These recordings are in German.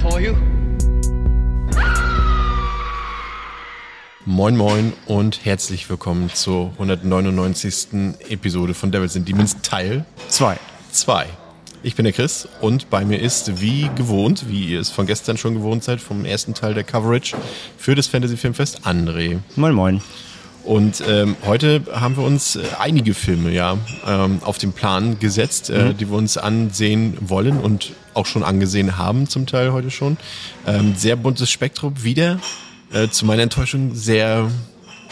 For you. Moin Moin und herzlich willkommen zur 199. Episode von Devils and Demons Teil 2. 2. Ich bin der Chris und bei mir ist wie gewohnt, wie ihr es von gestern schon gewohnt seid, vom ersten Teil der Coverage für das Fantasy Filmfest André. Moin Moin. Und ähm, heute haben wir uns äh, einige Filme ja ähm, auf den Plan gesetzt, äh, die wir uns ansehen wollen und auch schon angesehen haben, zum Teil heute schon. Ähm, sehr buntes Spektrum, wieder äh, zu meiner Enttäuschung sehr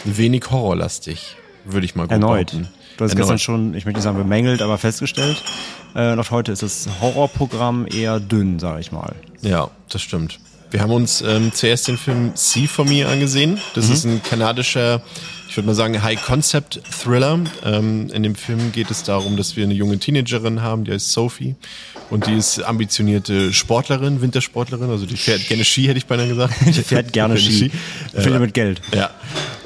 wenig horrorlastig, würde ich mal gut Erneut. behaupten. Du hast Erneut. gestern schon, ich möchte nicht sagen bemängelt, aber festgestellt. Äh, und auch heute ist das Horrorprogramm eher dünn, sage ich mal. Ja, das stimmt. Wir haben uns ähm, zuerst den Film See For Me angesehen. Das ist ein kanadischer, ich würde mal sagen, High-Concept-Thriller. Ähm, in dem Film geht es darum, dass wir eine junge Teenagerin haben, die heißt Sophie. Und die ist ambitionierte Sportlerin, Wintersportlerin, also die fährt gerne Ski, hätte ich beinahe gesagt. Die fährt gerne Ski. Viele Äh, mit Geld. ja.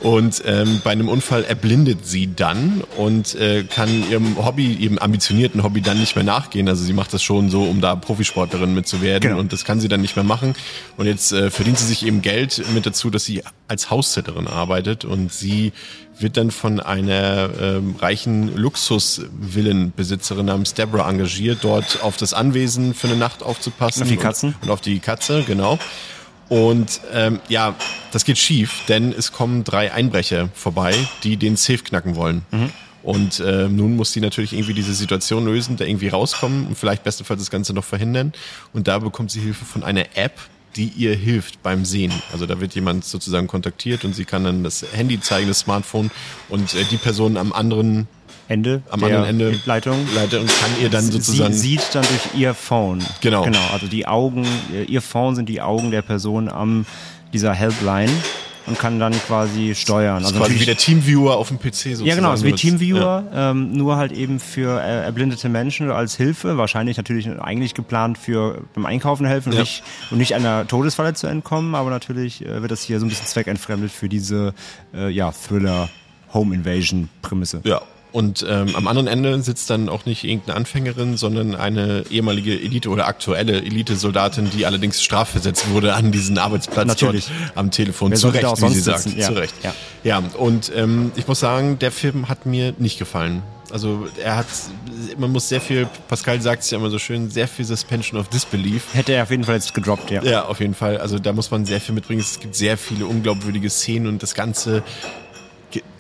Und ähm, bei einem Unfall erblindet sie dann und äh, kann ihrem Hobby, ihrem ambitionierten Hobby dann nicht mehr nachgehen. Also sie macht das schon so, um da Profisportlerin mit zu werden Genau. und das kann sie dann nicht mehr machen. Und jetzt äh, verdient sie sich eben Geld mit dazu, dass sie als Haussitterin arbeitet und sie wird dann von einer ähm, reichen Luxusvillenbesitzerin namens Deborah engagiert, dort auf das Anwesen für eine Nacht aufzupassen. Auf die Katzen. Und, und auf die Katze, genau. Und ähm, ja, das geht schief, denn es kommen drei Einbrecher vorbei, die den Safe knacken wollen. Und äh, nun muss sie natürlich irgendwie diese Situation lösen, da irgendwie rauskommen und vielleicht bestenfalls das Ganze noch verhindern. Und da bekommt sie Hilfe von einer App, die ihr hilft beim Sehen. Also da wird jemand sozusagen kontaktiert und sie kann dann das Handy zeigen, das Smartphone und äh, die Person am anderen Ende am der anderen Ende Leitung. leitet und kann ihr dann sozusagen Sie sieht dann durch ihr Phone. Genau. Genau, also die Augen, ihr Phone sind die Augen der Person am dieser Helpline und kann dann quasi steuern. Also quasi wie der Teamviewer auf dem PC sozusagen. Ja, genau, ist wie Teamviewer, ähm, nur halt eben für äh, erblindete Menschen als Hilfe. Wahrscheinlich natürlich eigentlich geplant für beim Einkaufen helfen Ja. und, nicht, und nicht einer Todesfalle zu entkommen, aber natürlich äh, wird das hier so ein bisschen zweckentfremdet für diese äh, ja, Thriller Home Invasion Prämisse. Ja. Und ähm, am anderen Ende sitzt dann auch nicht irgendeine Anfängerin, sondern eine ehemalige Elite oder aktuelle Elite-Soldatin, die allerdings strafversetzt wurde an diesen Arbeitsplatz Natürlich. dort am Telefon. Wer Zu Recht, wie sie sagt. sitzen? Ja. Zu Recht. Ja. ja, und ähm, ich muss sagen, der Film hat mir nicht gefallen. Also er hat, man muss sehr viel, Pascal sagt es ja immer so schön, sehr viel Suspension of Disbelief. Hätte er auf jeden Fall jetzt gedroppt, ja. Ja, auf jeden Fall. Also da muss man sehr viel mitbringen. Es gibt sehr viele unglaubwürdige Szenen und das ganze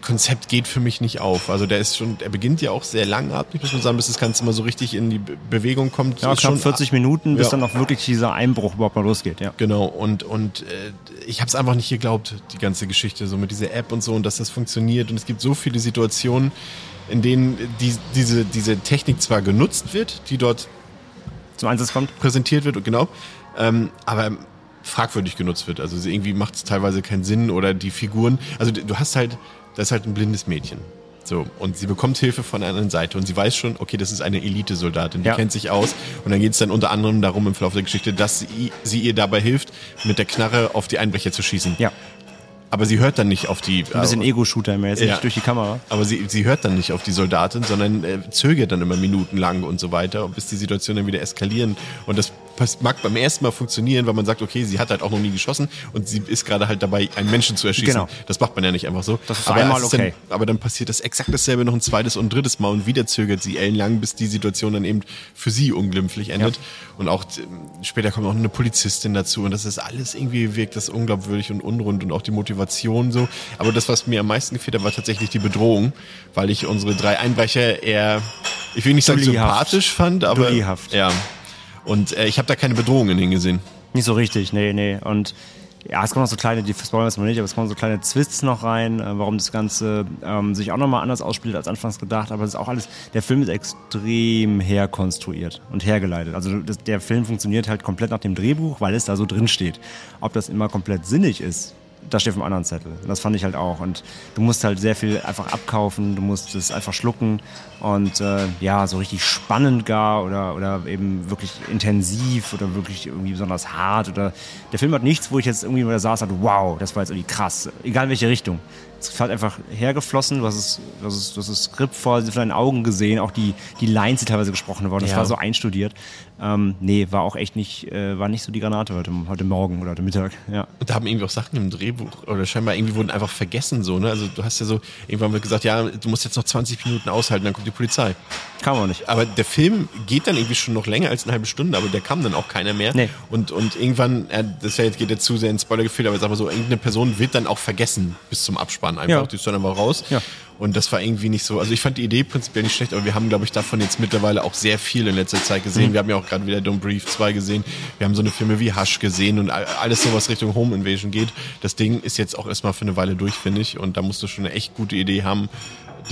Konzept geht für mich nicht auf. Also der ist schon, er beginnt ja auch sehr langatmig, muss man sagen, bis das Ganze mal so richtig in die Be Bewegung kommt. Ja, knapp schon- 40 Minuten, bis Ja. dann auch wirklich dieser Einbruch überhaupt mal losgeht, ja. Genau, und, und äh, ich habe es einfach nicht geglaubt, die ganze Geschichte, so mit dieser App und so, und dass das funktioniert. Und es gibt so viele Situationen, in denen die, diese, diese Technik zwar genutzt wird, die dort Zum Einsatz kommt. präsentiert wird, genau, ähm, aber fragwürdig genutzt wird. Also irgendwie macht es teilweise keinen Sinn oder die Figuren, also du hast halt, das ist halt ein blindes Mädchen. So, und sie bekommt Hilfe von der anderen Seite und sie weiß schon, okay, das ist eine Elite-Soldatin, die Ja. kennt sich aus. Und dann geht es dann unter anderem darum im Verlauf der Geschichte, dass sie, sie ihr dabei hilft, mit der Knarre auf die Einbrecher zu schießen. Ja. Aber sie hört dann nicht auf die. Ein bisschen Ego-Shooter mehr, jetzt Ja. nicht durch die Kamera. Aber sie, sie hört dann nicht auf die Soldatin, sondern äh, zögert dann immer minutenlang und so weiter, bis die Situation dann wieder eskalieren. Und das mag beim ersten Mal funktionieren, weil man sagt, okay, sie hat halt auch noch nie geschossen und sie ist gerade halt dabei, einen Menschen zu erschießen. Genau. Das macht man ja nicht einfach so. Das ist aber einmal okay. Dann, aber dann passiert das exakt dasselbe noch ein zweites und ein drittes Mal und wieder zögert sie ellenlang, bis die Situation dann eben für sie unglimpflich endet. Und auch ähm, später kommt auch eine Polizistin dazu und das ist alles irgendwie wirkt das unglaubwürdig und unrund und auch die Motivation so. Aber das, was mir am meisten gefehlt hat, war tatsächlich die Bedrohung, weil ich unsere drei Einbrecher eher, ich will nicht sagen Dullyhaft. sympathisch fand, aber Dullyhaft. ja. Und äh, ich habe da keine Bedrohung in ihnen gesehen. Nicht so richtig, nee, nee. Und ja, es kommen noch so kleine, die spoilern wir mal nicht, aber es kommen so kleine Twists noch rein, äh, warum das Ganze ähm, sich auch nochmal anders ausspielt als anfangs gedacht. Aber das ist auch alles, der Film ist extrem herkonstruiert und hergeleitet. Also das, der Film funktioniert halt komplett nach dem Drehbuch, weil es da so drin steht. Ob das immer komplett sinnig ist, das steht auf dem anderen Zettel. Das fand ich halt auch. Und du musst halt sehr viel einfach abkaufen, du musst es einfach schlucken und äh, ja, so richtig spannend gar oder, oder eben wirklich intensiv oder wirklich irgendwie besonders hart oder der Film hat nichts, wo ich jetzt irgendwie da saß und wow, das war jetzt irgendwie krass. Egal in welche Richtung. Es ist halt einfach hergeflossen, du hast es, du hast es, du hast das Skript vor deinen Augen gesehen, auch die, die Lines, die teilweise gesprochen wurden, das Ja. war so einstudiert. Ähm, nee, war auch echt nicht, äh, war nicht so die Granate heute, heute Morgen oder heute Mittag. Ja. Und da haben irgendwie auch Sachen im Drehbuch oder scheinbar irgendwie wurden einfach vergessen so, ne? Also du hast ja so, irgendwann wird gesagt, ja, du musst jetzt noch 20 Minuten aushalten, dann kommt die Polizei. Kam auch nicht. Aber der Film geht dann irgendwie schon noch länger als eine halbe Stunde, aber der kam dann auch keiner mehr. Nee. Und, und irgendwann, das jetzt geht jetzt zu sehr ins Spoilergefühl, aber sag mal so, irgendeine Person wird dann auch vergessen bis zum Abspann einfach. Ja. Die ist dann einfach raus. Ja. Und das war irgendwie nicht so. Also ich fand die Idee prinzipiell nicht schlecht, aber wir haben, glaube ich, davon jetzt mittlerweile auch sehr viel in letzter Zeit gesehen. Mhm. Wir haben ja auch gerade wieder Don't Brief 2 gesehen. Wir haben so eine Filme wie Hush gesehen und all- alles so, was Richtung Home Invasion geht. Das Ding ist jetzt auch erstmal für eine Weile durch, finde ich. Und da musst du schon eine echt gute Idee haben,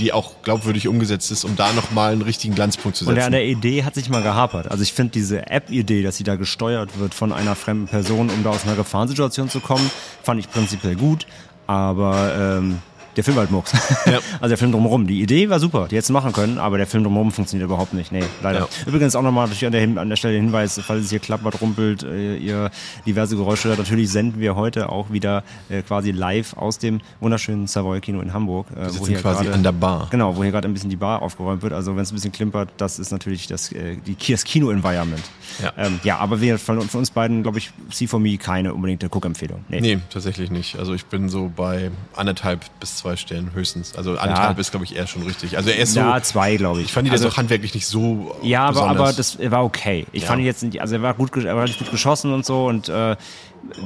die auch glaubwürdig umgesetzt ist, um da nochmal einen richtigen Glanzpunkt zu Und setzen. an der Idee hat sich mal gehapert. Also ich finde diese App-Idee, dass sie da gesteuert wird von einer fremden Person, um da aus einer Gefahrensituation zu kommen, fand ich prinzipiell gut. Aber ähm, der Film halt Murks. Ja. Also der Film drumherum. Die Idee war super, die hättest du machen können, aber der Film drumherum funktioniert überhaupt nicht. Nee, leider. Ja. Übrigens auch nochmal natürlich an der, an der Stelle der Hinweis, falls es hier klappert, rumpelt, äh, ihr diverse Geräusche hört. Natürlich senden wir heute auch wieder äh, quasi live aus dem wunderschönen Savoy Kino in Hamburg. Äh, sitzen wo hier quasi gerade- an der Bar. Genau, wo hier gerade ein bisschen die Bar aufgeräumt wird. Also wenn es ein bisschen klimpert, das ist natürlich das, äh, die, das Kino-Environment. Ja. Ähm, ja, aber wir, von, von uns beiden, glaube ich, See for Me keine unbedingte Cook-Empfehlung. Nee, tatsächlich nicht. Also ich bin so bei anderthalb bis zwei Sternen höchstens. Also anderthalb Ja. ist, glaube ich, eher schon richtig. Also er ist so, Ja, zwei, glaube ich. ich fand die also, jetzt auch handwerklich nicht so Ja, aber, besonders. aber das war okay. Ich Ja. fand ihn jetzt, nicht, also er war gut, er war relativ gut geschossen und so und äh,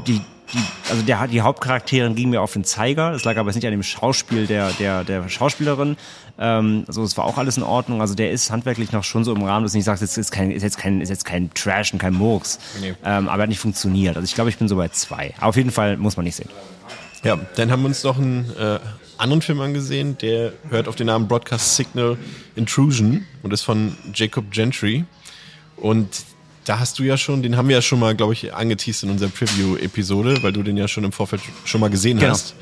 die, die, also der, die Hauptcharakterin ging mir auf den Zeiger. Das lag aber jetzt nicht an dem Schauspiel der, der, der Schauspielerin. Ähm, also es war auch alles in Ordnung. Also der ist handwerklich noch schon so im Rahmen, dass du nicht sagst, jetzt ist kein, ist jetzt kein, ist jetzt kein Trash und kein Murks. Nee. Ähm, aber er hat nicht funktioniert. Also ich glaube, ich bin so bei zwei. Aber auf jeden Fall muss man nicht sehen. Ja, dann haben wir uns noch einen äh, anderen Film angesehen, der hört auf den Namen Broadcast Signal Intrusion und ist von Jacob Gentry. Und da hast du ja schon, den haben wir ja schon mal, glaube ich, angeteased in unserer Preview-Episode, weil du den ja schon im Vorfeld schon mal gesehen Genau. hast.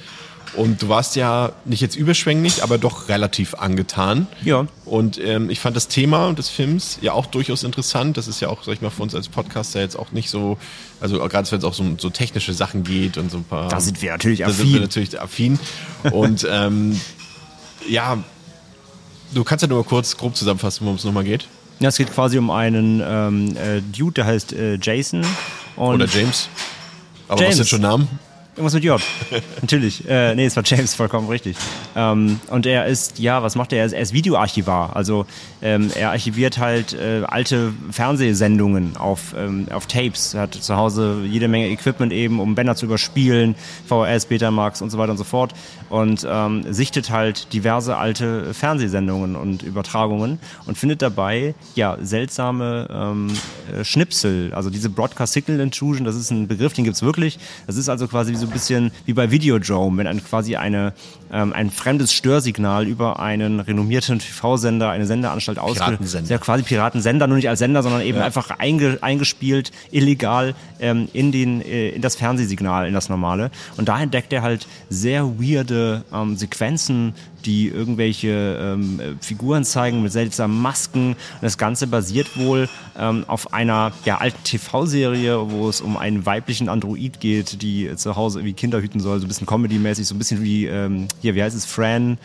Und du warst ja nicht jetzt überschwänglich, aber doch relativ angetan. Ja. Und ähm, ich fand das Thema des Films ja auch durchaus interessant. Das ist ja auch, sag ich mal, für uns als Podcaster jetzt auch nicht so, also gerade wenn es auch so um so technische Sachen geht und so ein paar. Da sind wir natürlich Da sind wir affin. natürlich affin. Und ähm, ja, du kannst ja nur kurz grob zusammenfassen, worum es nochmal geht. Ja, es geht quasi um einen ähm, äh, Dude, der heißt äh, Jason. Oder James. Aber James. was sind schon Namen? Irgendwas mit J. Natürlich. Äh, nee, es war James, vollkommen richtig. Ähm, und er ist, ja, was macht er? Er ist, er ist Videoarchivar. Also ähm, er archiviert halt äh, alte Fernsehsendungen auf, ähm, auf Tapes. Er hat zu Hause jede Menge Equipment eben, um Bänder zu überspielen, VHS, Betamax und so weiter und so fort. Und ähm, sichtet halt diverse alte Fernsehsendungen und Übertragungen und findet dabei, ja, seltsame ähm, äh, Schnipsel. Also diese Broadcast Signal Intrusion, das ist ein Begriff, den gibt's wirklich. Das ist also quasi so ein bisschen wie bei Videodrome, wenn ein, quasi eine, ähm, ein fremdes Störsignal über einen renommierten TV-Sender, eine Sendeanstalt ausgeht. Ja, quasi Piratensender, nur nicht als Sender, sondern eben einfach einge, eingespielt, illegal ähm, in, den, äh, in das Fernsehsignal, in das normale. Und da entdeckt er halt sehr weirde ähm, Sequenzen, die irgendwelche ähm, äh, Figuren zeigen mit seltsamen Masken. Und das Ganze basiert wohl ähm, auf einer ja, alten TV-Serie, wo es um einen weiblichen Android geht, die äh, zu Hause irgendwie Kinder hüten soll, so ein bisschen Comedy-mäßig, so ein bisschen wie, ähm, hier, wie heißt es, Fran?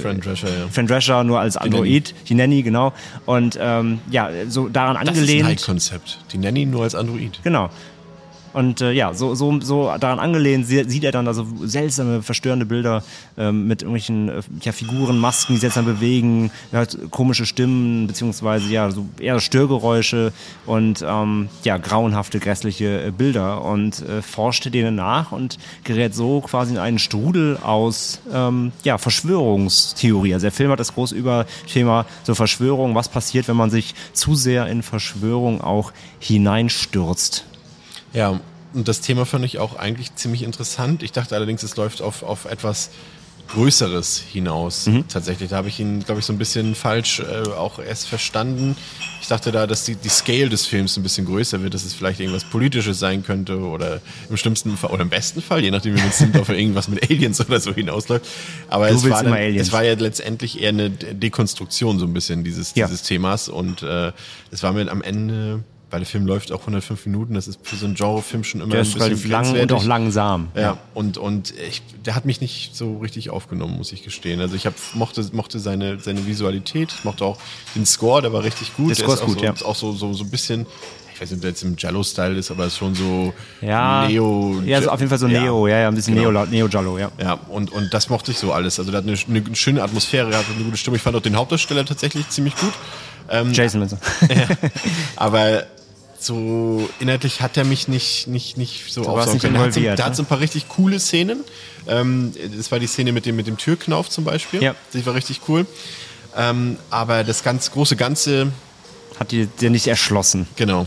Friend Drescher, ja. Fran Drescher nur als Android, die Nanny, genau. Und ähm, ja, so daran Das ist ein angelehnt. Hype-Konzept. Die Nanny nur als Android. Genau. Und äh, ja, so, so, so daran angelehnt sie- sieht er dann da so seltsame, verstörende Bilder ähm, mit irgendwelchen äh, ja, Figuren, Masken, die seltsam bewegen, hat komische Stimmen, beziehungsweise ja, so eher Störgeräusche und ähm, ja, grauenhafte, grässliche äh, Bilder und äh, forscht denen nach und gerät so quasi in einen Strudel aus ähm, ja, Verschwörungstheorie. Also der Film hat das groß über Thema so Verschwörung, was passiert, wenn man sich zu sehr in Verschwörung auch hineinstürzt. Ja, und das Thema fand ich auch eigentlich ziemlich interessant. Ich dachte allerdings, es läuft auf, auf etwas Größeres hinaus. Mhm. Tatsächlich, da habe ich ihn, glaube ich, so ein bisschen falsch äh, auch erst verstanden. Ich dachte da, dass die, die Scale des Films ein bisschen größer wird, dass es vielleicht irgendwas Politisches sein könnte oder im schlimmsten Fall oder im besten Fall, je nachdem, wie man es nimmt, auf irgendwas mit Aliens oder so hinausläuft. Aber es war, dann, es war ja letztendlich eher eine Dekonstruktion so ein bisschen dieses, Ja. dieses Themas und äh, es war mir am Ende, weil der Film läuft auch 105 Minuten, das ist für so einen Genrefilm schon immer Der ein ist bisschen lang und auch langsam. Ja, und, und ich, der hat mich nicht so richtig aufgenommen, muss ich gestehen. Also ich hab, mochte, mochte seine, seine Visualität, mochte auch den Score, der war richtig gut. Der Score ist auch gut, so, ja. Auch so, so, so ein bisschen, ich weiß nicht, ob der jetzt im Jello-Style ist, aber ist schon so Ja, Neo. ja, so auf jeden Fall so Neo, ja, ja, ein bisschen Genau. Neo, Neo Jallo, ja. Ja, und, und das mochte ich so alles. Also der hat eine, eine schöne Atmosphäre, der hat eine gute Stimme. Ich fand auch den Hauptdarsteller tatsächlich ziemlich gut. Jason Minzer. Aber so inhaltlich hat er mich nicht, nicht, nicht so aufsaugen können. Der hat so, involviert, der ne? hat so ein paar richtig coole Szenen. Ähm, das war die Szene mit dem, mit dem Türknauf zum Beispiel. Ja. Die war richtig cool. Ähm, aber das ganz große Ganze, Hat dir, dir nicht erschlossen. genau.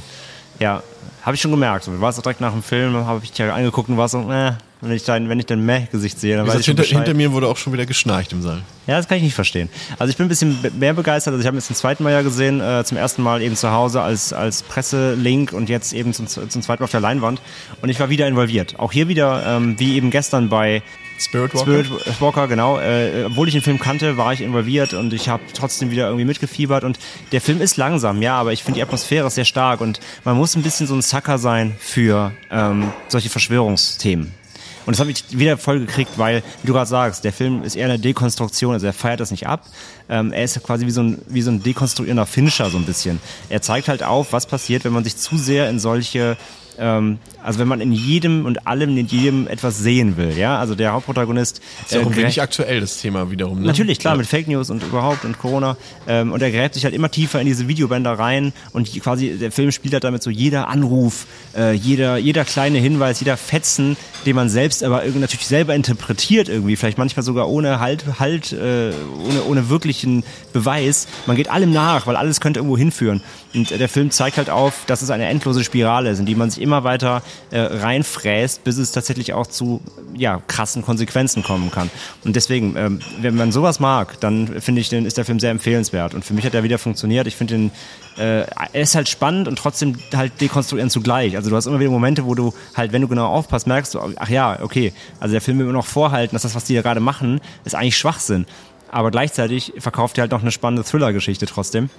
Ja, habe ich schon gemerkt. Du warst auch direkt nach dem Film, habe ich ja angeguckt und warst so, äh, wenn ich dein, wenn ich dein Meh-Gesicht sehe, dann Wie weiß gesagt, ich hinter, hinter mir wurde auch schon wieder geschnarcht im Saal. Ja, das kann ich nicht verstehen. Also ich bin ein bisschen mehr begeistert. Also ich habe ihn jetzt zum zweiten Mal ja gesehen, äh, zum ersten Mal eben zu Hause als, als Presselink und jetzt eben zum, zum zweiten Mal auf der Leinwand. Und ich war wieder involviert. Auch hier wieder, ähm, wie eben gestern bei Spirit Walker? Spirit Walker, genau. Äh, obwohl ich den Film kannte, war ich involviert und ich habe trotzdem wieder irgendwie mitgefiebert. Und der Film ist langsam, ja, aber ich finde die Atmosphäre ist sehr stark und man muss ein bisschen so ein Sucker sein für ähm, solche Verschwörungsthemen. Und das habe ich wieder voll gekriegt, weil, wie du gerade sagst, der Film ist eher eine Dekonstruktion, also er feiert das nicht ab. Ähm, er ist quasi wie so, ein, wie so ein dekonstruierender Fincher so ein bisschen. Er zeigt halt auf, was passiert, wenn man sich zu sehr in solche ähm, also wenn man in jedem und allem, in jedem etwas sehen will, ja, also der Hauptprotagonist Ist ja auch äh, ein wenig aktuell, das Thema wiederum. Ne? Natürlich, klar, Ja. mit Fake News und überhaupt und Corona. Ähm, und er gräbt sich halt immer tiefer in diese Videobänder rein und quasi der Film spielt halt damit so jeder Anruf, äh, jeder, jeder kleine Hinweis, jeder Fetzen, den man selbst aber irgendwie natürlich selber interpretiert irgendwie, vielleicht manchmal sogar ohne Halt, halt, äh, ohne, ohne wirklichen Beweis. Man geht allem nach, weil alles könnte irgendwo hinführen. Und der Film zeigt halt auf, dass es eine endlose Spirale ist, in die man sich immer weiter äh, reinfräst, bis es tatsächlich auch zu ja, krassen Konsequenzen kommen kann. Und deswegen, ähm, wenn man sowas mag, dann finde ich, den ist der Film sehr empfehlenswert. Und für mich hat er wieder funktioniert. Ich finde den, äh, er ist halt spannend und trotzdem halt dekonstruierend zugleich. Also du hast immer wieder Momente, wo du halt, wenn du genau aufpasst, merkst du, ach ja, okay, also der Film will immer noch vorhalten, dass das, was die da gerade machen, ist eigentlich Schwachsinn. Aber gleichzeitig verkauft er halt noch eine spannende Thriller-Geschichte trotzdem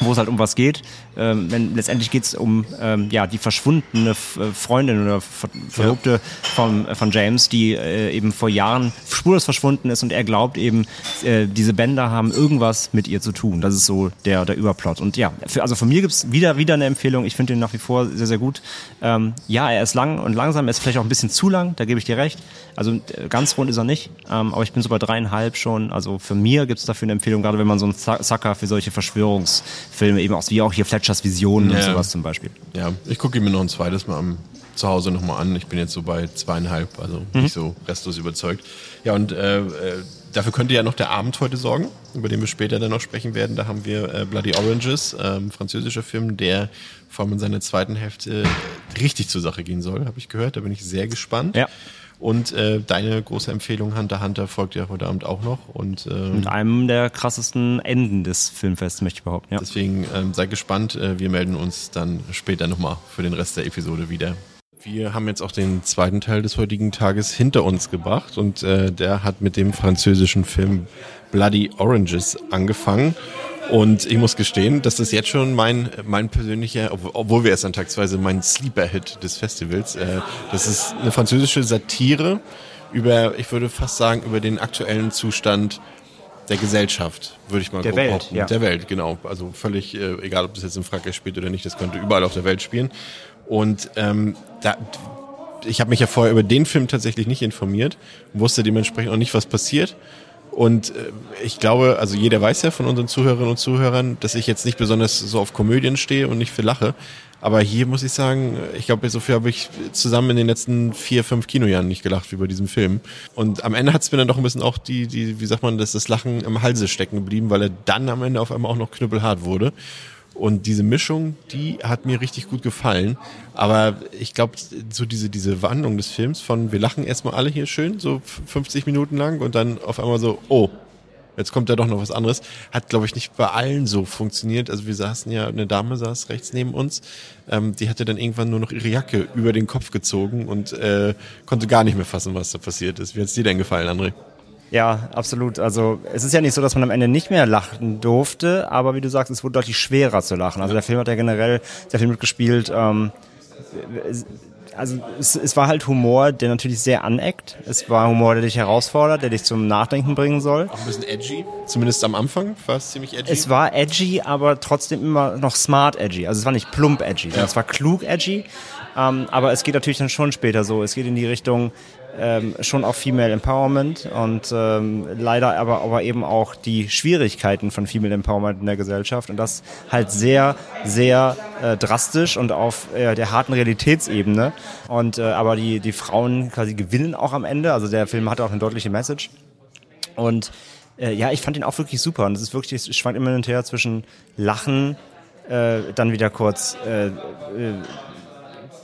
wo es halt um was geht. Ähm, denn letztendlich geht es um ähm, ja, die verschwundene F äh, Freundin oder Ver Verlobte von, äh, von James, die äh, eben vor Jahren spurlos verschwunden ist und er glaubt eben, äh, diese Bänder haben irgendwas mit ihr zu tun. Das ist so der, der Überplot. Und ja, für, also von mir gibt's wieder, wieder eine Empfehlung. Ich finde ihn nach wie vor sehr, sehr gut. Ähm, ja, er ist lang und langsam, er ist vielleicht auch ein bisschen zu lang, da gebe ich dir recht. Also äh, ganz rund ist er nicht, ähm, aber ich bin so bei dreieinhalb schon. Also für mir gibt es dafür eine Empfehlung, gerade wenn man so ein Sucker für solche Verschwörungsfilme eben aus, wie auch hier Fletchers Visionen und Ja. sowas zum Beispiel. Ja, ich gucke ihn mir noch ein zweites Mal am, zu Hause nochmal an. Ich bin jetzt so bei zweieinhalb, also Mhm. nicht so restlos überzeugt. Ja, und äh, äh, dafür könnte ja noch der Abend heute sorgen, über den wir später dann noch sprechen werden. Da haben wir äh, Bloody Oranges, ähm, französischer Film, der vor allem in seiner zweiten Hälfte richtig zur Sache gehen soll, habe ich gehört. Da bin ich sehr gespannt. Ja. Und äh, deine große Empfehlung, Hunter Hunter, folgt ja heute Abend auch noch. Und ähm, Mit einem der krassesten Enden des Filmfests, möchte ich behaupten. Ja. Deswegen ähm, sei gespannt. Äh, wir melden uns dann später nochmal für den Rest der Episode wieder. Wir haben jetzt auch den zweiten Teil des heutigen Tages hinter uns gebracht und äh, der hat mit dem französischen Film Bloody Oranges angefangen. Und ich muss gestehen, dass das jetzt schon mein, mein persönlicher, ob- obwohl wir erst an Tag zwei sind, mein Sleeper-Hit des Festivals. Äh, das ist eine französische Satire über, ich würde fast sagen, über den aktuellen Zustand der Gesellschaft, würde ich mal Der Welt, behaupten. ja. Der Welt, genau. Also völlig äh, egal, ob das jetzt in Frankreich spielt oder nicht, das könnte überall auf der Welt spielen. Und ähm, da, ich habe mich ja vorher über den Film tatsächlich nicht informiert, wusste dementsprechend auch nicht, was passiert. Und äh, ich glaube, also jeder weiß ja von unseren Zuhörerinnen und Zuhörern, dass ich jetzt nicht besonders so auf Komödien stehe und nicht für Lache. Aber hier muss ich sagen, ich glaube, so viel habe ich zusammen in den letzten vier, fünf Kinojahren nicht gelacht wie bei diesem Film. Und am Ende hat es mir dann doch ein bisschen auch die, die, wie sagt man, dass das Lachen im Halse stecken geblieben, weil er dann am Ende auf einmal auch noch knüppelhart wurde. Und diese Mischung, die hat mir richtig gut gefallen. Aber ich glaube, so diese, diese Wandlung des Films von wir lachen erstmal alle hier schön, so 50 Minuten lang und dann auf einmal so, oh, jetzt kommt ja doch noch was anderes. Hat, glaube ich, nicht bei allen so funktioniert. Also wir saßen ja, eine Dame saß rechts neben uns, ähm, die hatte dann irgendwann nur noch ihre Jacke über den Kopf gezogen und äh, konnte gar nicht mehr fassen, was da passiert ist. Wie hat's dir denn gefallen, André? Ja, absolut. Also es ist ja nicht so, dass man am Ende nicht mehr lachen durfte, aber wie du sagst, es wurde deutlich schwerer zu lachen. Also der Film hat ja generell sehr viel mitgespielt. Ähm, also es, es war halt Humor, der natürlich sehr aneckt. Es war Humor, der dich herausfordert, der dich zum Nachdenken bringen soll. Auch ein bisschen edgy, zumindest am Anfang war es ziemlich edgy. Es war edgy, aber trotzdem immer noch smart edgy. Also es war nicht plump edgy, sondern es war klug edgy. Ähm, aber es geht natürlich dann schon später so. Es geht in die Richtung, ähm, schon auch Female Empowerment und ähm, leider aber, aber eben auch die Schwierigkeiten von Female Empowerment in der Gesellschaft und das halt sehr, sehr äh, drastisch und auf äh, der harten Realitätsebene. Und äh, aber die, die Frauen quasi gewinnen auch am Ende. Also der Film hat auch eine deutliche Message. Und äh, ja, ich fand ihn auch wirklich super. Und es ist wirklich, es schwankt immer hin und her zwischen Lachen, äh, dann wieder kurz äh, äh,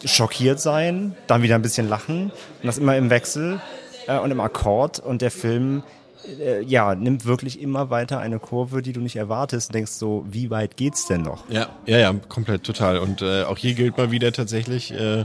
schockiert sein, dann wieder ein bisschen lachen und das immer im Wechsel äh, und im Akkord und der Film äh, ja, nimmt wirklich immer weiter eine Kurve, die du nicht erwartest und denkst so, wie weit geht's denn noch? Ja, ja, ja, komplett, total. Und äh, auch hier gilt mal wieder tatsächlich, äh,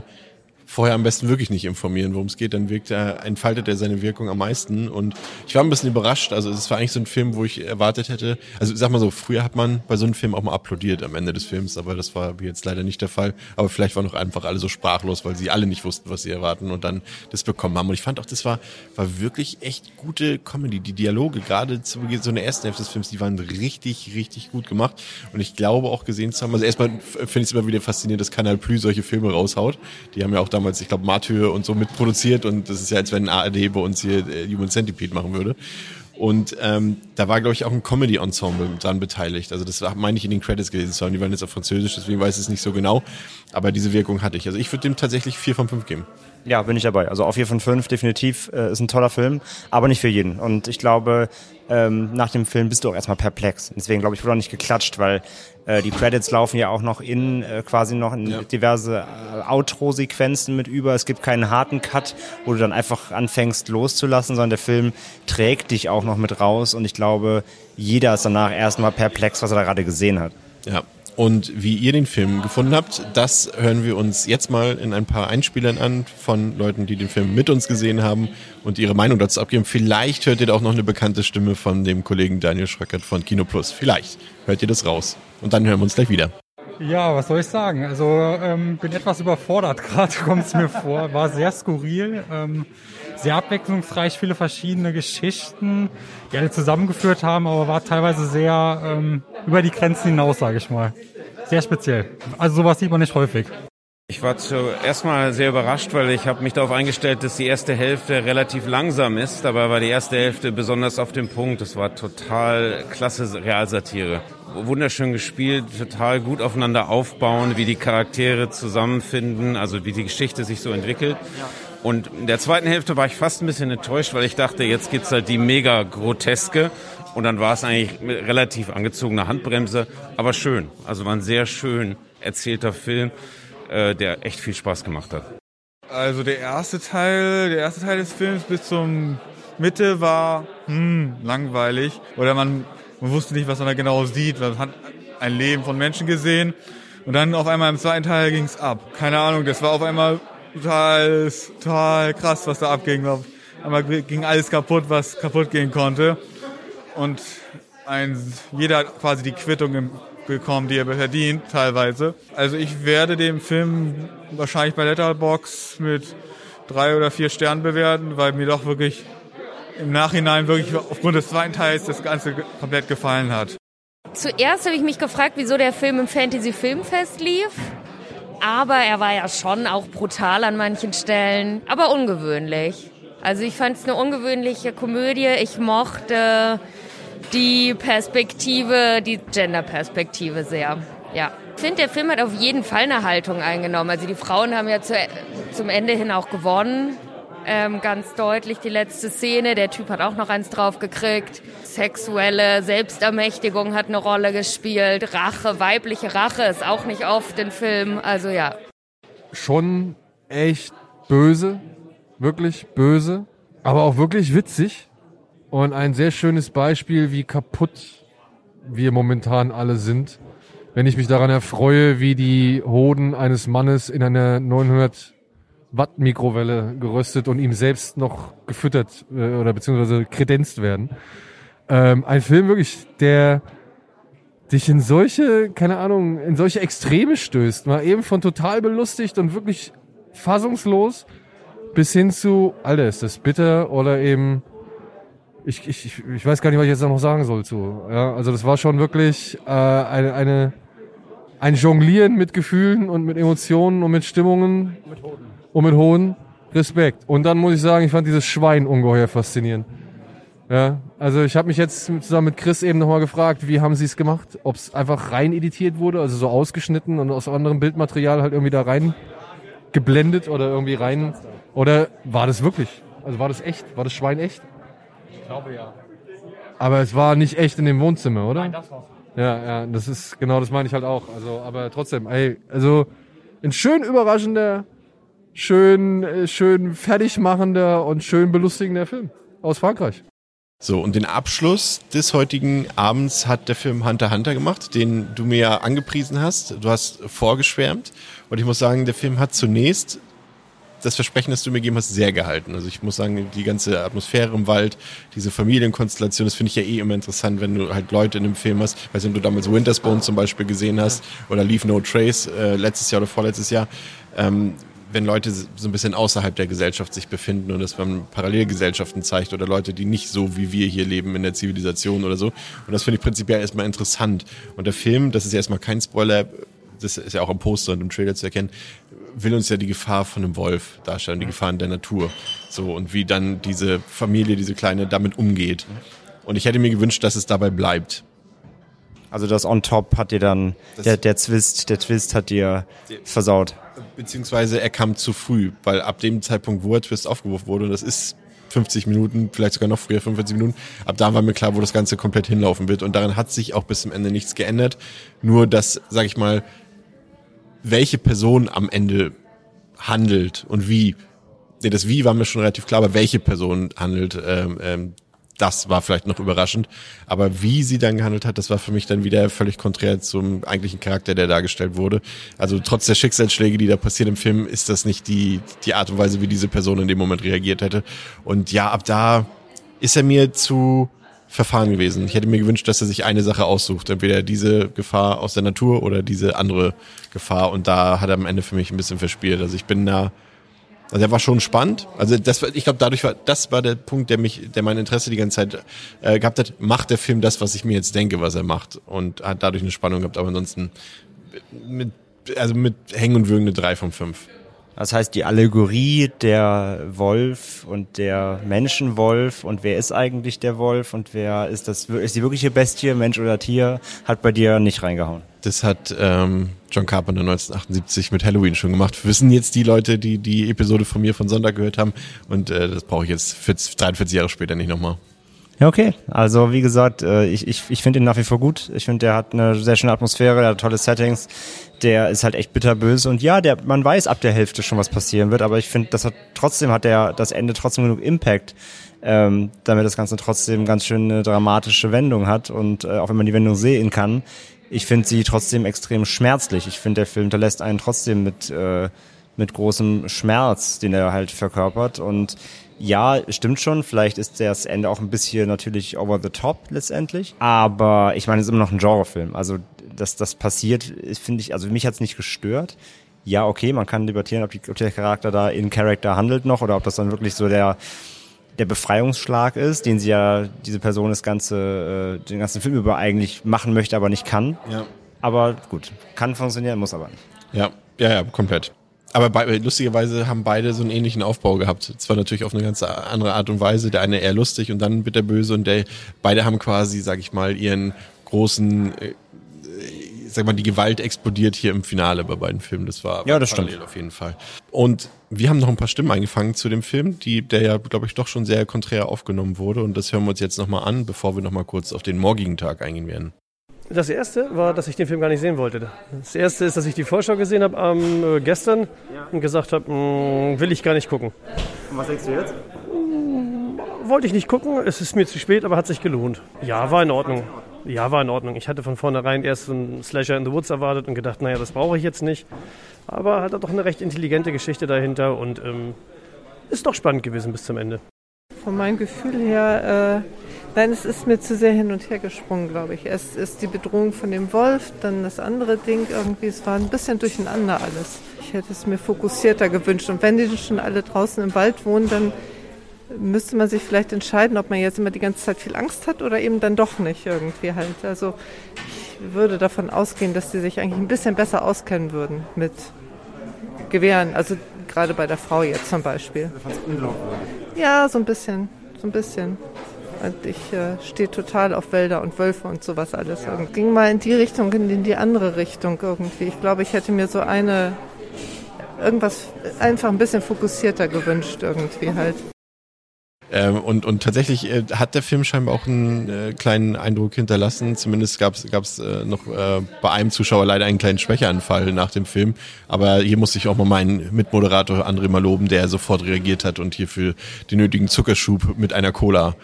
vorher am besten wirklich nicht informieren, worum es geht, dann wirkt er, entfaltet er seine Wirkung am meisten. Und ich war ein bisschen überrascht. Also es war eigentlich so ein Film, wo ich erwartet hätte, also sag mal so, früher hat man bei so einem Film auch mal applaudiert am Ende des Films, aber das war jetzt leider nicht der Fall. Aber vielleicht waren auch einfach alle so sprachlos, weil sie alle nicht wussten, was sie erwarten und dann das bekommen haben. Und ich fand auch, das war, war wirklich echt gute Comedy. Die Dialoge, gerade zu Beginn so in der ersten Hälfte des Films, die waren richtig, richtig gut gemacht. Und ich glaube auch gesehen zu haben, also erstmal finde ich es immer wieder faszinierend, dass Kanal Plus solche Filme raushaut. Die haben ja auch damals damals, ich glaube, Martyr und so mitproduziert und das ist ja, als wenn ARD bei uns hier äh, Human Centipede machen würde. Und ähm, da war, glaube ich, auch ein Comedy-Ensemble dran beteiligt. Also das meine ich in den Credits gelesen zu haben. Die waren jetzt auf Französisch, deswegen weiß ich es nicht so genau. Aber diese Wirkung hatte ich. Also ich würde dem tatsächlich vier von fünf geben. Ja, bin ich dabei. Also auf vier von fünf definitiv äh, ist ein toller Film, aber nicht für jeden. Und ich glaube, ähm, nach dem Film bist du auch erstmal perplex. Deswegen glaube ich, wurde auch nicht geklatscht, weil äh, die Credits laufen ja auch noch in äh, quasi noch in ja. diverse äh, Outro-Sequenzen mit über. Es gibt keinen harten Cut, wo du dann einfach anfängst loszulassen, sondern der Film trägt dich auch noch mit raus. Und ich glaube, jeder ist danach erstmal perplex, was er da gerade gesehen hat. Ja, und wie ihr den Film gefunden habt, das hören wir uns jetzt mal in ein paar Einspielern an von Leuten, die den Film mit uns gesehen haben und ihre Meinung dazu abgeben. Vielleicht hört ihr da auch noch eine bekannte Stimme von dem Kollegen Daniel Schröckert von Kino Plus. Vielleicht hört ihr das raus. Und dann hören wir uns gleich wieder. Ja, was soll ich sagen? Also ähm, bin etwas überfordert gerade, kommt es mir vor. War sehr skurril. Ähm, sehr abwechslungsreich, viele verschiedene Geschichten, die alle zusammengeführt haben, aber war teilweise sehr ähm, über die Grenzen hinaus, sage ich mal. Sehr speziell. Also sowas sieht man nicht häufig. Ich war zuerst mal sehr überrascht, weil ich habe mich darauf eingestellt, dass die erste Hälfte relativ langsam ist. Dabei war die erste Hälfte besonders auf dem Punkt. Es war total klasse Realsatire. Wunderschön gespielt, total gut aufeinander aufbauen, wie die Charaktere zusammenfinden, also wie die Geschichte sich so entwickelt. Und in der zweiten Hälfte war ich fast ein bisschen enttäuscht, weil ich dachte, jetzt gibt's halt die mega groteske. Und dann war es eigentlich mit relativ angezogene Handbremse, aber schön. Also war ein sehr schön erzählter Film, äh, der echt viel Spaß gemacht hat. Also der erste Teil, der erste Teil des Films bis zum Mitte war hm, langweilig. Oder man, man wusste nicht, was man da genau sieht. Man hat ein Leben von Menschen gesehen. Und dann auf einmal im zweiten Teil ging's ab. Keine Ahnung, das war auf einmal total, total krass, was da abging. Einmal ging alles kaputt, was kaputt gehen konnte. Und ein, jeder hat quasi die Quittung bekommen, die er verdient, teilweise. Also ich werde den Film wahrscheinlich bei Letterbox mit drei oder vier Sternen bewerten, weil mir doch wirklich im Nachhinein wirklich aufgrund des zweiten Teils das Ganze komplett gefallen hat. Zuerst habe ich mich gefragt, wieso der Film im Fantasy Filmfest lief. Aber er war ja schon auch brutal an manchen Stellen, aber ungewöhnlich. Also ich fand es eine ungewöhnliche Komödie. Ich mochte die Perspektive, die Gender-Perspektive sehr. Ja. Ich finde, der Film hat auf jeden Fall eine Haltung eingenommen. Also die Frauen haben ja zu, zum Ende hin auch gewonnen. Ähm, ganz deutlich die letzte Szene. Der Typ hat auch noch eins draufgekriegt. Sexuelle Selbstermächtigung hat eine Rolle gespielt. Rache, weibliche Rache ist auch nicht oft im Film. Also ja. Schon echt böse, wirklich böse, aber auch wirklich witzig und ein sehr schönes Beispiel, wie kaputt wir momentan alle sind. Wenn ich mich daran erfreue, wie die Hoden eines Mannes in einer 900 Watt Mikrowelle geröstet und ihm selbst noch gefüttert äh, oder beziehungsweise kredenzt werden. Ähm, ein Film wirklich, der dich in solche, keine Ahnung, in solche Extreme stößt. Mal eben von total belustigt und wirklich fassungslos bis hin zu, Alter, ist das bitter oder eben, ich, ich, ich weiß gar nicht, was ich jetzt noch sagen soll zu. Ja, also das war schon wirklich äh, eine, eine, ein Jonglieren mit Gefühlen und mit Emotionen und mit Stimmungen und mit hohen Respekt. Und dann muss ich sagen, ich fand dieses Schwein ungeheuer faszinierend. Ja, also ich habe mich jetzt zusammen mit Chris eben nochmal gefragt, wie haben sie es gemacht? Ob es einfach rein editiert wurde, also so ausgeschnitten und aus anderem Bildmaterial halt irgendwie da rein geblendet oder irgendwie rein. Oder war das wirklich? Also war das echt? War das Schwein echt? Ich glaube ja. Aber es war nicht echt in dem Wohnzimmer, oder? Nein, das war's. Ja, ja, das ist genau, das meine ich halt auch. Also, aber trotzdem, ey, also ein schön überraschender, schön, äh, schön fertigmachender und schön belustigender Film aus Frankreich. So, und den Abschluss des heutigen Abends hat der Film Hunter Hunter gemacht, den du mir ja angepriesen hast. Du hast vorgeschwärmt. Und ich muss sagen, der Film hat zunächst das Versprechen, das du mir gegeben hast, sehr gehalten. Also ich muss sagen, die ganze Atmosphäre im Wald, diese Familienkonstellation, das finde ich ja eh immer interessant, wenn du halt Leute in einem Film hast. Weißt du, wenn du damals Wintersbone zum Beispiel gesehen hast oder Leave No Trace äh, letztes Jahr oder vorletztes Jahr, ähm, wenn Leute so ein bisschen außerhalb der Gesellschaft sich befinden und es man Parallelgesellschaften zeigt oder Leute, die nicht so wie wir hier leben in der Zivilisation oder so. Und das finde ich prinzipiell erstmal interessant. Und der Film, das ist ja erstmal kein Spoiler, das ist ja auch im Poster und im Trailer zu erkennen, will uns ja die Gefahr von einem Wolf darstellen, die Gefahren der Natur. So, und wie dann diese Familie, diese Kleine, damit umgeht. Und ich hätte mir gewünscht, dass es dabei bleibt. Also das on top hat dir dann, Das- der, der Twist, der Twist hat dir versaut. Beziehungsweise er kam zu früh, weil ab dem Zeitpunkt, wo er Twist aufgeworfen wurde, und das ist 50 Minuten, vielleicht sogar noch früher, 45 Minuten, ab da war mir klar, wo das Ganze komplett hinlaufen wird. Und daran hat sich auch bis zum Ende nichts geändert. Nur, dass, sag ich mal, welche Person am Ende handelt und wie. Nee, das Wie war mir schon relativ klar, aber welche Person handelt, ähm, ähm, das war vielleicht noch überraschend. Aber wie sie dann gehandelt hat, das war für mich dann wieder völlig konträr zum eigentlichen Charakter, der dargestellt wurde. Also trotz der Schicksalsschläge, die da passieren im Film, ist das nicht die, die Art und Weise, wie diese Person in dem Moment reagiert hätte. Und ja, ab da ist er mir zu verfahren gewesen. Ich hätte mir gewünscht, dass er sich eine Sache aussucht. Entweder diese Gefahr aus der Natur oder diese andere Gefahr. Und da hat er am Ende für mich ein bisschen verspielt. Also ich bin da also der war schon spannend. Also das, war- ich glaube, dadurch war das war der Punkt, der mich, der mein Interesse die ganze Zeit äh, gehabt hat. Macht der Film das, was ich mir jetzt denke, was er macht, und hat dadurch eine Spannung gehabt. Aber ansonsten mit, also mit Hängen und Würgen eine drei von fünf. Das heißt, die Allegorie der Wolf und der Menschenwolf und wer ist eigentlich der Wolf und wer ist das, ist die wirkliche Bestie, Mensch oder Tier, hat bei dir nicht reingehauen. Das hat ähm, John Carpenter 1978 mit Halloween schon gemacht. Wissen jetzt die Leute, die die Episode von mir von Sonntag gehört haben. Und äh, das brauche ich jetzt 40, 43 Jahre später nicht nochmal. Ja, okay. Also wie gesagt, äh, ich, ich, ich finde ihn nach wie vor gut. Ich finde, der hat eine sehr schöne Atmosphäre, der hat tolle Settings. Der ist halt echt bitterböse und ja, der, man weiß ab der Hälfte schon, was passieren wird, aber ich finde, das hat trotzdem hat der das Ende trotzdem genug Impact, ähm, damit das Ganze trotzdem ganz schön eine dramatische Wendung hat und äh, auch wenn man die Wendung sehen kann, ich finde sie trotzdem extrem schmerzlich. Ich finde, der Film hinterlässt einen trotzdem mit äh, mit großem Schmerz, den er halt verkörpert. Und ja, stimmt schon, vielleicht ist das Ende auch ein bisschen natürlich over the top letztendlich. Aber ich meine, es ist immer noch ein Genrefilm. Also, dass das passiert, finde ich, also mich hat's nicht gestört. Ja, okay, man kann debattieren, ob, die, ob der Charakter da in Character handelt noch oder ob das dann wirklich so der, der Befreiungsschlag ist, den sie ja, diese Person das ganze, äh, den ganzen Film über eigentlich machen möchte, aber nicht kann. Ja. Aber gut, kann funktionieren, muss aber nicht. Ja, ja, ja, komplett. Aber bei, lustigerweise haben beide so einen ähnlichen Aufbau gehabt. Zwar natürlich auf eine ganz andere Art und Weise. Der eine eher lustig und dann bitterböse und der beide haben quasi, sag ich mal, ihren großen äh, ich sag mal, die Gewalt explodiert hier im Finale bei beiden Filmen. Das war Ja, das parallel stimmt. auf jeden Fall. Und wir haben noch ein paar Stimmen eingefangen zu dem Film, die, der ja, glaube ich, doch schon sehr konträr aufgenommen wurde. Und das hören wir uns jetzt nochmal an, bevor wir nochmal kurz auf den morgigen Tag eingehen werden. Das erste war, dass ich den Film gar nicht sehen wollte. Das erste ist, dass ich die Vorschau gesehen habe am äh, gestern und gesagt habe, "Mm, will ich gar nicht gucken. Und was denkst du jetzt? Wollte ich nicht gucken, es ist mir zu spät, aber hat sich gelohnt. Ja, war in Ordnung. Ja, war in Ordnung. Ich hatte von vornherein erst so einen Slasher in the Woods erwartet und gedacht, naja, das brauche ich jetzt nicht. Aber hat doch eine recht intelligente Geschichte dahinter und ähm, ist doch spannend gewesen bis zum Ende. Von meinem Gefühl her, äh, nein, es ist mir zu sehr hin und her gesprungen, glaube ich. Erst ist die Bedrohung von dem Wolf, dann das andere Ding irgendwie, es war ein bisschen durcheinander alles. Ich hätte es mir fokussierter gewünscht. Und wenn die schon alle draußen im Wald wohnen, dann müsste man sich vielleicht entscheiden, ob man jetzt immer die ganze Zeit viel Angst hat oder eben dann doch nicht irgendwie halt. Also ich würde davon ausgehen, dass die sich eigentlich ein bisschen besser auskennen würden mit Gewehren. Also gerade bei der Frau jetzt zum Beispiel. Ja, so ein bisschen, so ein bisschen. Und ich äh, stehe total auf Wälder und Wölfe und sowas alles. Und ging mal in die Richtung, in die andere Richtung irgendwie. Ich glaube, ich hätte mir so eine, irgendwas einfach ein bisschen fokussierter gewünscht irgendwie halt. Ähm, und, und tatsächlich äh, hat der Film scheinbar auch einen äh, kleinen Eindruck hinterlassen. Zumindest gab es äh, noch äh, bei einem Zuschauer leider einen kleinen Schwächeanfall nach dem Film. Aber hier musste ich auch mal meinen Mitmoderator André mal loben, der sofort reagiert hat und hier für den nötigen Zuckerschub mit einer Cola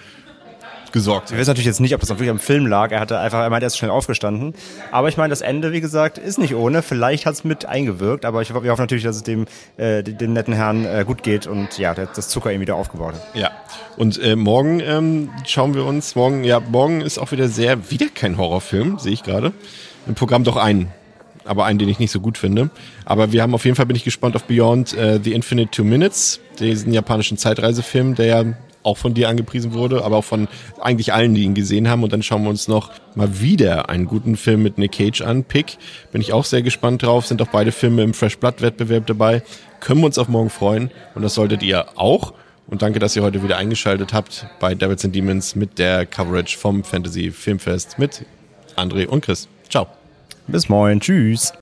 gesorgt Wir wissen natürlich jetzt nicht, ob das wirklich am Film lag. Er hatte einfach, er meinte, er ist schnell aufgestanden. Aber ich meine, das Ende, wie gesagt, ist nicht ohne. Vielleicht hat es mit eingewirkt, aber ich, wir hoffen natürlich, dass es dem, äh, dem netten Herrn äh, gut geht und ja, der, das Zucker ihm wieder aufgebaut hat. Ja. Und äh, morgen ähm, schauen wir uns, morgen, ja, morgen ist auch wieder sehr, wieder kein Horrorfilm, sehe ich gerade. Im Programm doch einen. Aber einen, den ich nicht so gut finde. Aber wir haben auf jeden Fall, bin ich gespannt auf Beyond äh, the Infinite Two Minutes, diesen japanischen Zeitreisefilm, der ja auch von dir angepriesen wurde, aber auch von eigentlich allen, die ihn gesehen haben. Und dann schauen wir uns noch mal wieder einen guten Film mit Nick Cage an. Pick, bin ich auch sehr gespannt drauf. Sind auch beide Filme im Fresh Blood Wettbewerb dabei. Können wir uns auf morgen freuen. Und das solltet ihr auch. Und danke, dass ihr heute wieder eingeschaltet habt bei Devils and Demons mit der Coverage vom Fantasy Filmfest mit André und Chris. Ciao. Bis morgen. Tschüss.